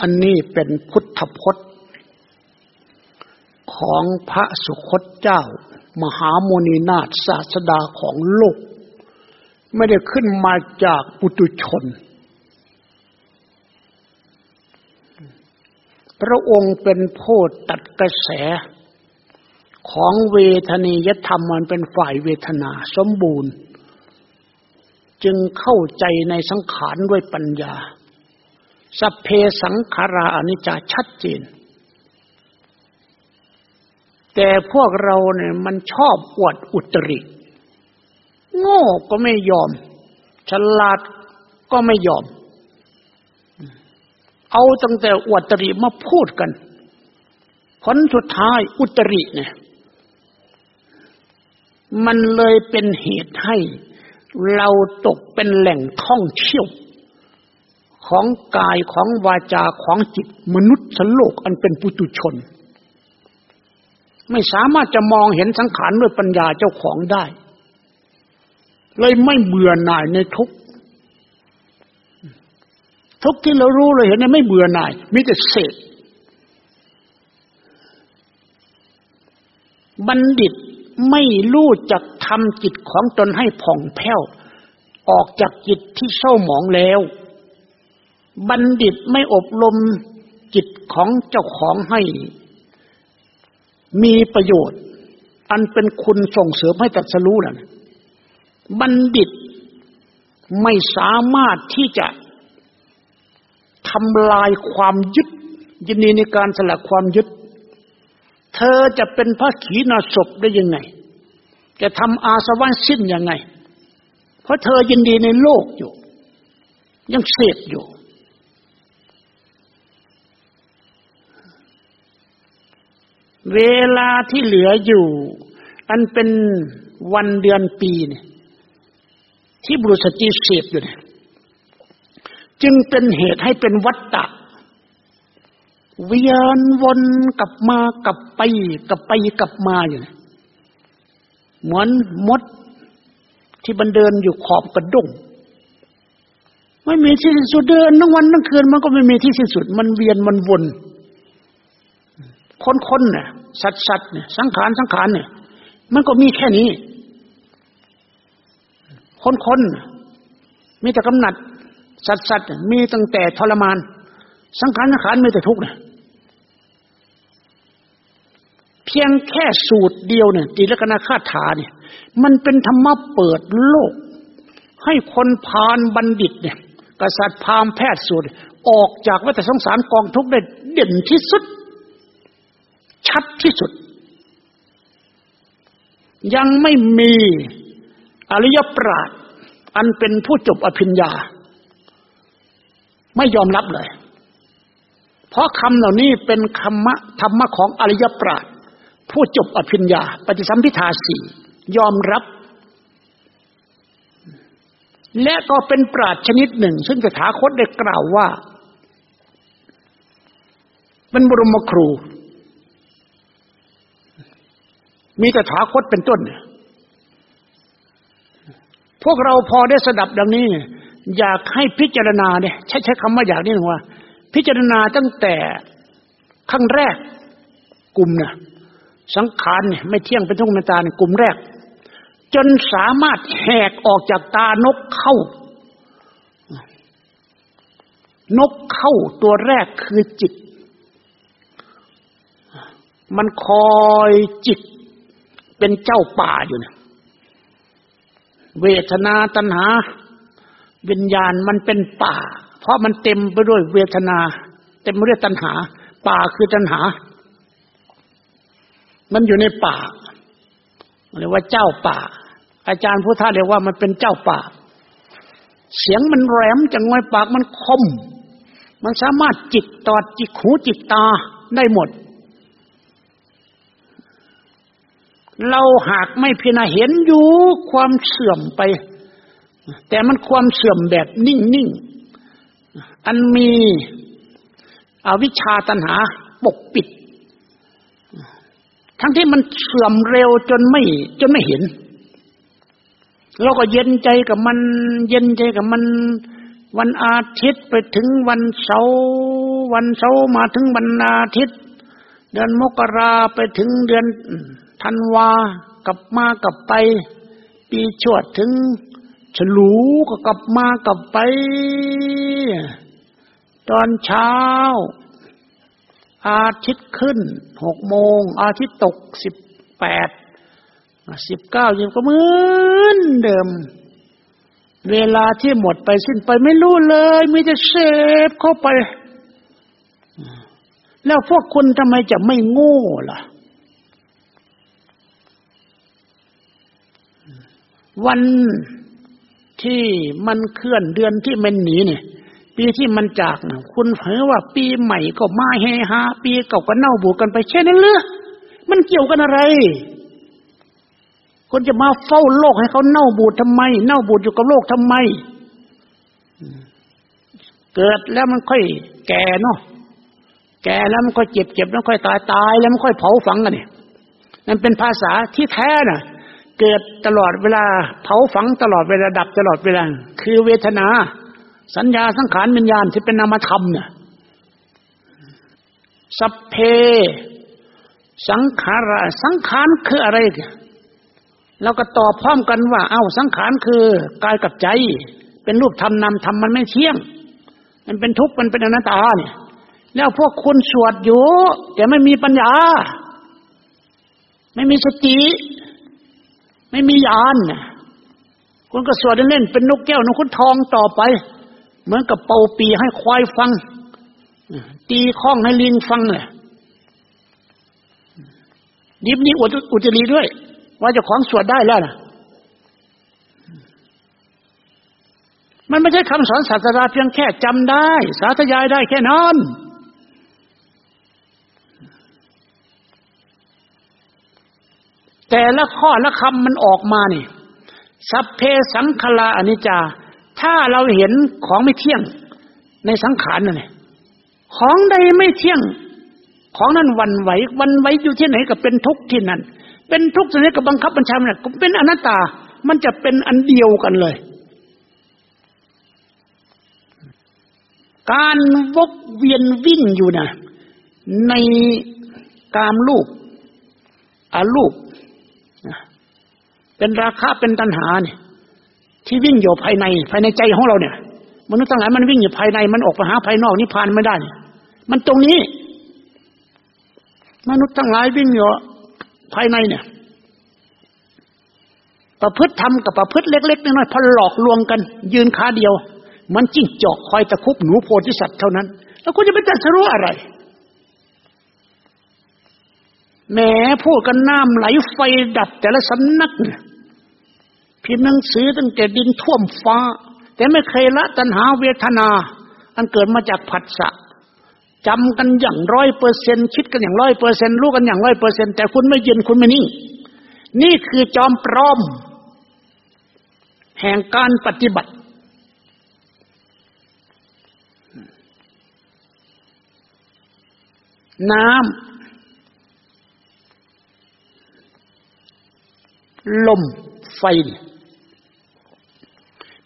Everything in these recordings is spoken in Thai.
อันนี้เป็นพุทธพจน์ ของพระสุคตเจ้า มหาโมนีนาถศาสดาของโลก ไม่ได้ขึ้นมาจากปุตุชน พระองค์เป็นผู้ตัดกระแสของเวทนียธรรมมันเป็นฝ่ายเวทนาสมบูรณ์ จึงเข้าใจในสังขารด้วยปัญญา สเพสังขาราอนิจจาชัดเจน แต่พวกเราเนี่ยมันชอบอวดอุตริ โง่ก็ไม่ยอม ฉลาดก็ไม่ยอม เอาตั้งแต่อวดตริมาพูดกัน ผลสุดท้ายอุตริเนี่ย มันเลยเป็นเหตุให้เราตกเป็นแหล่งท่องเที่ยว ของกายของวาจาของจิตมนุษย์สโลกอันเป็นปุตุชน ไม่สามารถจะมองเห็นสังขารด้วยปัญญาเจ้าของได้ เลยไม่เบื่อหน่ายในทุกทุกที่เรารู้เลยเห็นเนี่ยไม่เบื่อหน่ายมีแต่เสพบัณฑิตไม่รู้จักทำจิตของตนให้ผ่องแผ้ว ออกจากจิตที่เศร้าหมองแล้ว บัณฑิตไม่อบรมจิตของเจ้าของให้ มีประโยชน์ อันเป็นคุณส่งเสริมให้ตัดสรู้นั่นบัณฑิตไม่สามารถที่จะทำลายความยึด ยินดีในการสละความยึด เธอจะเป็นพระขีณาสพได้ยังไง จะทำอาสวะสิ้นยังไง เพราะเธอยินดีในโลกอยู่ ยังเสพอยู่ เวลาที่เหลืออยู่ อันเป็นวันเดือนปีเนี่ยที่บุรุษจีเสพอยู่เนี่ยจึงเป็นเหตุให้เป็นวัฏฏะเวียนวนกลับมากลับไปกลับไปกลับมาอยู่เหมือนมดที่บันเดินอยู่ขอบกระดุงไม่มีที่สุดเดินทั้งวันทั้งคืนมันก็ไม่มีที่สิ้นสุด มันเวียนมันวน คนคนเนี่ยสัตว์สัตว์เนี่ยสังขารสังขารเนี่ย มันก็มีแค่นี้ คนคนมีแต่กำหนัด สัตว์สัตว์มีตั้งแต่ทรมาน สังขารสังขารมีแต่ทุกข์เนี่ยเพียงแค่สูตรเดียวเนี่ยตีลกนาคาถาเนี่ย มันเป็นธรรมะเปิดโลก ให้คนพานบัณฑิตเนี่ยกษัตริย์พามแพทย์สูตรออกจากวัฏสงสารกองทุกข์ได้เด่นที่สุด ชัดที่สุด ยังไม่มีอริยปราชอันเป็นผู้จบอภิญญา ไม่ยอมรับเลย เพราะคำเหล่านี้เป็นคำมะธรรมะของอริยปราชผู้จบอภิญญา ปฏิสัมพิทาสี่ยอมรับ และก็เป็นปราชชนิดหนึ่ง ซึ่งจะถาคตได้กล่าวว่า เป็นบรมครู มีแต่ถาคตเป็นต้น พวกเราพอได้สดับดังนี้ อยากให้พิจารณาเนี่ยใช้ใช้คำว่าอยากนี่หนึ่งว่า พิจารณาตั้งแต่ขั้งแรกกลุ่มเนี่ยสังขารเนี่ยไม่เที่ยงเป็นทุกข์เป็นตาเนี่ยกลุ่มแรก จนสามารถแหกออกจากตานกเข้า นกเข้าตัวแรกคือจิต มันคอยจิต เป็นเจ้าป่าอยู่เนี่ยเวทนาตัณหา วิญญาณมันเป็นป่า เพราะมันเต็มไปด้วยเวทนา เต็มไปด้วยตัณหา ป่าคือตัณหา มันอยู่ในป่าเรียกว่าเจ้าป่า อาจารย์พุทธาเรียกว่ามันเป็นเจ้าป่า เสียงมันแหลมจังไงปากมันคม มันสามารถจิกตอดจิกหูจิกตาได้หมด เราหากไม่พิจารณาเห็นอยู่ความเสื่อมไป แต่มันความเสื่อมแบบนิ่งๆ อันมีอวิชชาตันหาปกปิด ทั้งที่มันเสื่อมเร็วจนไม่ จนไม่เห็น เราก็เย็นใจกับมัน เย็นใจกับมันวันอาทิตย์ไปถึงวันเสาร์วันเสาร์มาถึงวันอาทิตย์ เดือนมกราไปถึงเดือน ธันวากลับมากลับไป ปีชวดถึง ฉลูก็กลับมากลับไป ตอนเช้า อาทิตย์ขึ้นหกโมง อาทิตย์ตกสิบแปดสิบเก้ายังก็เหมือนเดิม เวลาที่หมดไปสิ้นไปไม่รู้เลยมีแต่เสพเข้าไป แล้วพวกคุณทำไมจะไม่โง่ล่ะ วันที่มันเคลื่อนเดือนที่มันหนีเนี่ยปีที่มันจากนะคุณเผยว่าปีใหม่ก็มาเฮฮาปีเก่าก็เน่าบูกันไปแค่นั้นเลยมันเกี่ยวกันอะไรคนจะมาเฝ้าโลกให้เขาเน่าบูดทำไม เน่าบูดอยู่กับโลกทำไม เกิดแล้วมันค่อยแก่เนาะแก่แล้วมันค่อยเจ็บเจ็บแล้วค่อยตายตายแล้วมันค่อยเผาฝังกันเนี่ยนั่นเป็นภาษาที่แท้น่ะ เกิดตลอดเวลา เผาฝังตลอดเวลาดับตลอดเวลา คือเวทนา สัญญาสังขารวิญญาณที่เป็นนามธรรมเนี่ยสัพเพ สังขาระสังขารคืออะไรเราก็ตอบพร้อมกันว่า เอ้าสังขารคือกายกับใจ เป็นรูปธรรมนามธรรมมันไม่เที่ยง มันเป็นทุกข์มันเป็นอนัตตาเนี่ย แล้วพวกคุณสวดอยู่แต่ไม่มีปัญญา ไม่มีสติ ไม่มีญาณคุณก็สวดเล่นเป็นนกแก้วนกขุนทองต่อไป เหมือนกับเป่าปีให้ควายฟัง ตีข้องให้ลิงฟังเลยดิบนี้อุจจารีด้วย ว่าจะของสวดได้แล้วนะมันไม่ใช่คำสอนศาสดาเพียงแค่จำได้ สาธยายได้แค่นั้น แต่ละข้อละคำมันออกมานี่สัพเพสังขลาอนิจจา ถ้าเราเห็นของไม่เที่ยงในสังขารนั่นเองของใดไม่เที่ยง ของนั้นวันไหว วันไหวอยู่ที่ไหนก็เป็นทุกข์ที่นั่น เป็นทุกข์สัญญากับบังคับบัญชาเนี่ยเป็นอนัตตา มันจะเป็นอันเดียวกันเลย การวกเวียนวิ่งอยู่นะในกามลูกอาลูก เป็นราคาเป็นตัณหาเนี่ยที่วิ่งอยู่ภายในภายในใจของเราเนี่ยมนุษย์ทั้งหลายมันวิ่งอยู่ภายในมันออกไปหาภายนอกนิพพานไม่ได้ มันตรงนี้ มนุษย์ทั้งหลายวิ่งอยู่ภายในเนี่ย ประพฤติทำกับประพฤติเล็กๆน้อยๆพอหลอกลวงกัน ยืนขาเดียว มันจิ้งจอกคอยตะคุบหนูโพธิสัตว์เท่านั้น แล้วคุณจะไปตัดสรู้อะไรแหมพูดกันน้ำไหลไฟดับแต่ละสำนักเนี่ย พิมพ์หนังสือตั้งแต่ดินท่วมฟ้า แต่ไม่เคยละตัณหาเวทนา อันเกิดมาจากผัสสะจำกันอย่างร้อยเปอร์เซ็นคิดกันอย่างร้อยเปอร์เซ็นรู้กันอย่างร้อยเปอร์เซ็นแต่คุณไม่ยืนคุณไม่นิ่ง นี่คือจอมปลอม แห่งการปฏิบัติ น้ำลมไฟ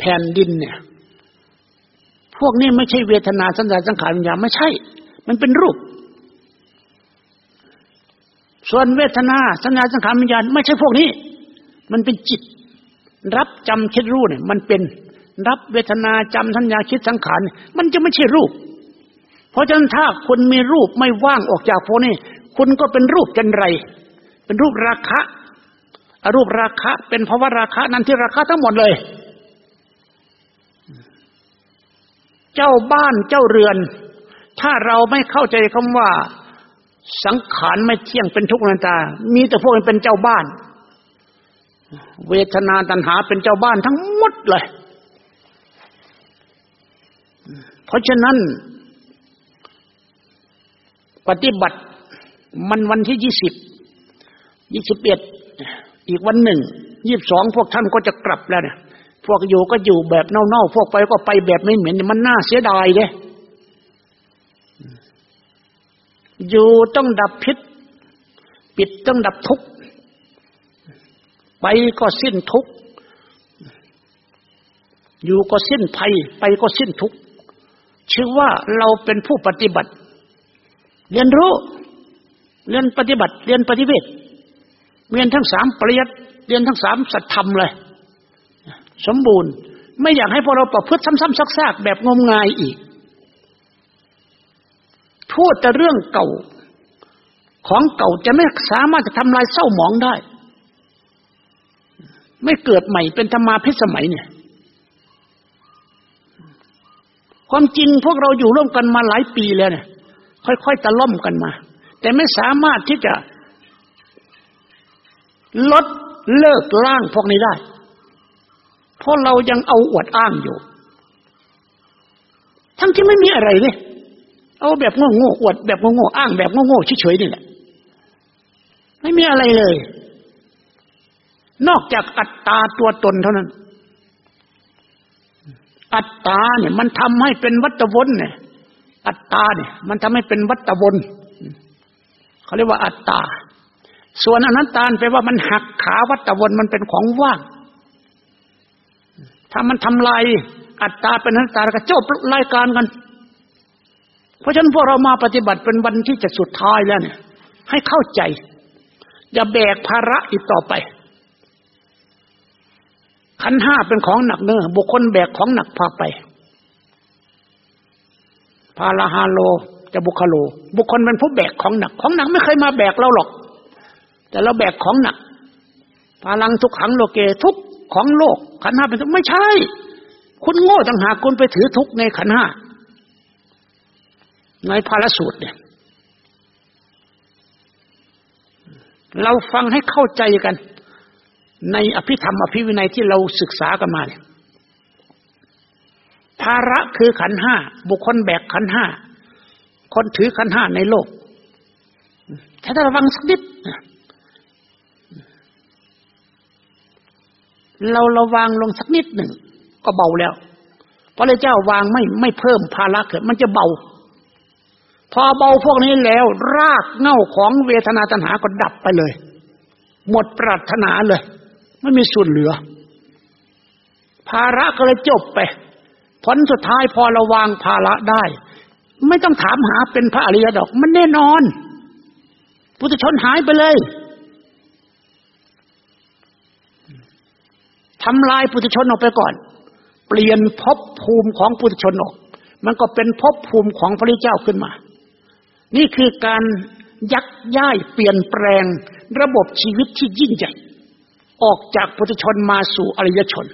แผ่นดินเนี่ย พวกนี้ไม่ใช่เวทนาสัญญาสังขารวิญญาณไม่ใช่ มันเป็นรูป ส่วนเวทนาสัญญาสังขารวิญญาณไม่ใช่พวกนี้ มันเป็นจิต รับจำคิดรู้เนี่ย มันเป็นรับเวทนาจำสัญญาคิดสังขารมันจะไม่ใช่รูป เพราะฉะนั้นถ้าคุณมีรูปไม่ว่างออกจากพวกนี้คุณก็เป็นรูปจันไร เป็นรูปราคะอรูปราคะ เป็นภาวะราคะ นั่นที่ราคะทั้งหมดเลย เจ้าบ้านเจ้าเรือน ถ้าเราไม่เข้าใจคำว่า สังขารไม่เที่ยงเป็นทุกข์นันตา มีแต่พวกเป็นเจ้าบ้าน เวทนาตัณหาเป็นเจ้าบ้านทั้งหมดเลย เพราะฉะนั้น ปฏิบัติมันวันที่ยี่สิบยี่สิบเอ็ดอีกวันหนึ่งยี่บสองพวกท่านก็จะกลับแล้วเนี่ย วกอยู่ก็อยู่แบบเน่าๆพวกไปก็ไปแบบไม่เหม็นมันน่าเสียดายเลยอยู่ต้องดับพิษ ปิดต้องดับทุกข์ไปก็สิ้นทุกข์อยู่ก็สิ้นภัย ไปก็สิ้นทุกข์ชื่อว่าเราเป็นผู้ปฏิบัติ เรียนรู้ เรียนปฏิบัติ เรียนปฏิเวทเรียนทั้งสามปริยัติเรียนทั้งสามสัตธรรมเลย สมบูรณ์ ไม่อยากให้พวกเราประพฤติซ้ำๆซักๆแบบงมงายอีก พูดแต่เรื่องเก่า ของเก่าจะไม่สามารถจะทำลายเศร้าหมองได้ ไม่เกิดใหม่เป็นธรรมาพิสมัยเนี่ย ความจริงพวกเราอยู่ร่วมกันมาหลายปีแล้วเนี่ย ค่อยๆตะล่อมกันมา แต่ไม่สามารถที่จะลดเลิกล่างพวกนี้ได้ เพราะเรายังเอาอวดอ้างอยู่ ทั้งที่ไม่มีอะไรเลยเอาแบบโง่โง่อวดแบบโง่โง่อ้างแบบโง่โง่เฉยๆนี่แหละไม่มีอะไรเลย นอกจากอัตตาตัวตนเท่านั้น อัตตาเนี่ย มันทำให้เป็นวัตวนเนี่ย อัตตาเนี่ย มันทำให้เป็นวัตวนเขาเรียกว่าอัตตา ส่วนอนัตตาแปลว่ามันหักขาวัตวนมันเป็นของว่าง ถ้ามันทำลายอัตตาเป็นอนัตตาก็จบรายการกัน เพราะฉะนั้นพวกเรามาปฏิบัติเป็นวันที่จะสุดท้ายแล้วเนี่ย ให้เข้าใจ อย่าแบกภาระอีกต่อไป ขันห้าเป็นของหนักเนื้อบุคคลแบกของหนักพาไปพาลาฮาโลจะบุคโล บุคคลเป็นผู้แบกของหนัก ของหนักไม่เคยมาแบกเราหรอก แต่เราแบกของหนักพลังทุกขังโลเกทุก ของโลก ขันห้าเป็นทุกไม่ใช่ คุณโง่ต่างหากคุณไปถือทุกในขันห้าในภาลสูตรเนี่ย เราฟังให้เข้าใจกัน ในอภิธรรมอภิวินัยที่เราศึกษากันมาเนี่ยภาระคือขันห้าบุคคลแบกขันห้าคนถือขันห้าในโลก ถ้าเราฟังสักนิด เราระวางลงสักนิดหนึ่ง ก็เบาแล้วพระเจ้าวางไม่ไม่เพิ่มภาระเกิดมันจะเบา พอเบาพวกนี้แล้ว รากเง่าของเวทนาตัณหาก็ดับไปเลย หมดปรารถนาเลยไม่มีส่วนเหลือ ภาระก็เลยจบไปผลสุดท้ายพอเราวางภาระได้ ไม่ต้องถามหาเป็นพระอริยดอก มันแน่นอน พุทธชนหายไปเลย ทำลายปุถุชนออกไปก่อน เปลี่ยนภพภูมิของปุถุชนออก มันก็เป็นภพภูมิของพระเจ้าขึ้นมา นี่คือการยักย้ายเปลี่ยนแปลงระบบชีวิตที่ยิ่งใหญ่ออกจากปุถุชนมาสู่อริยชน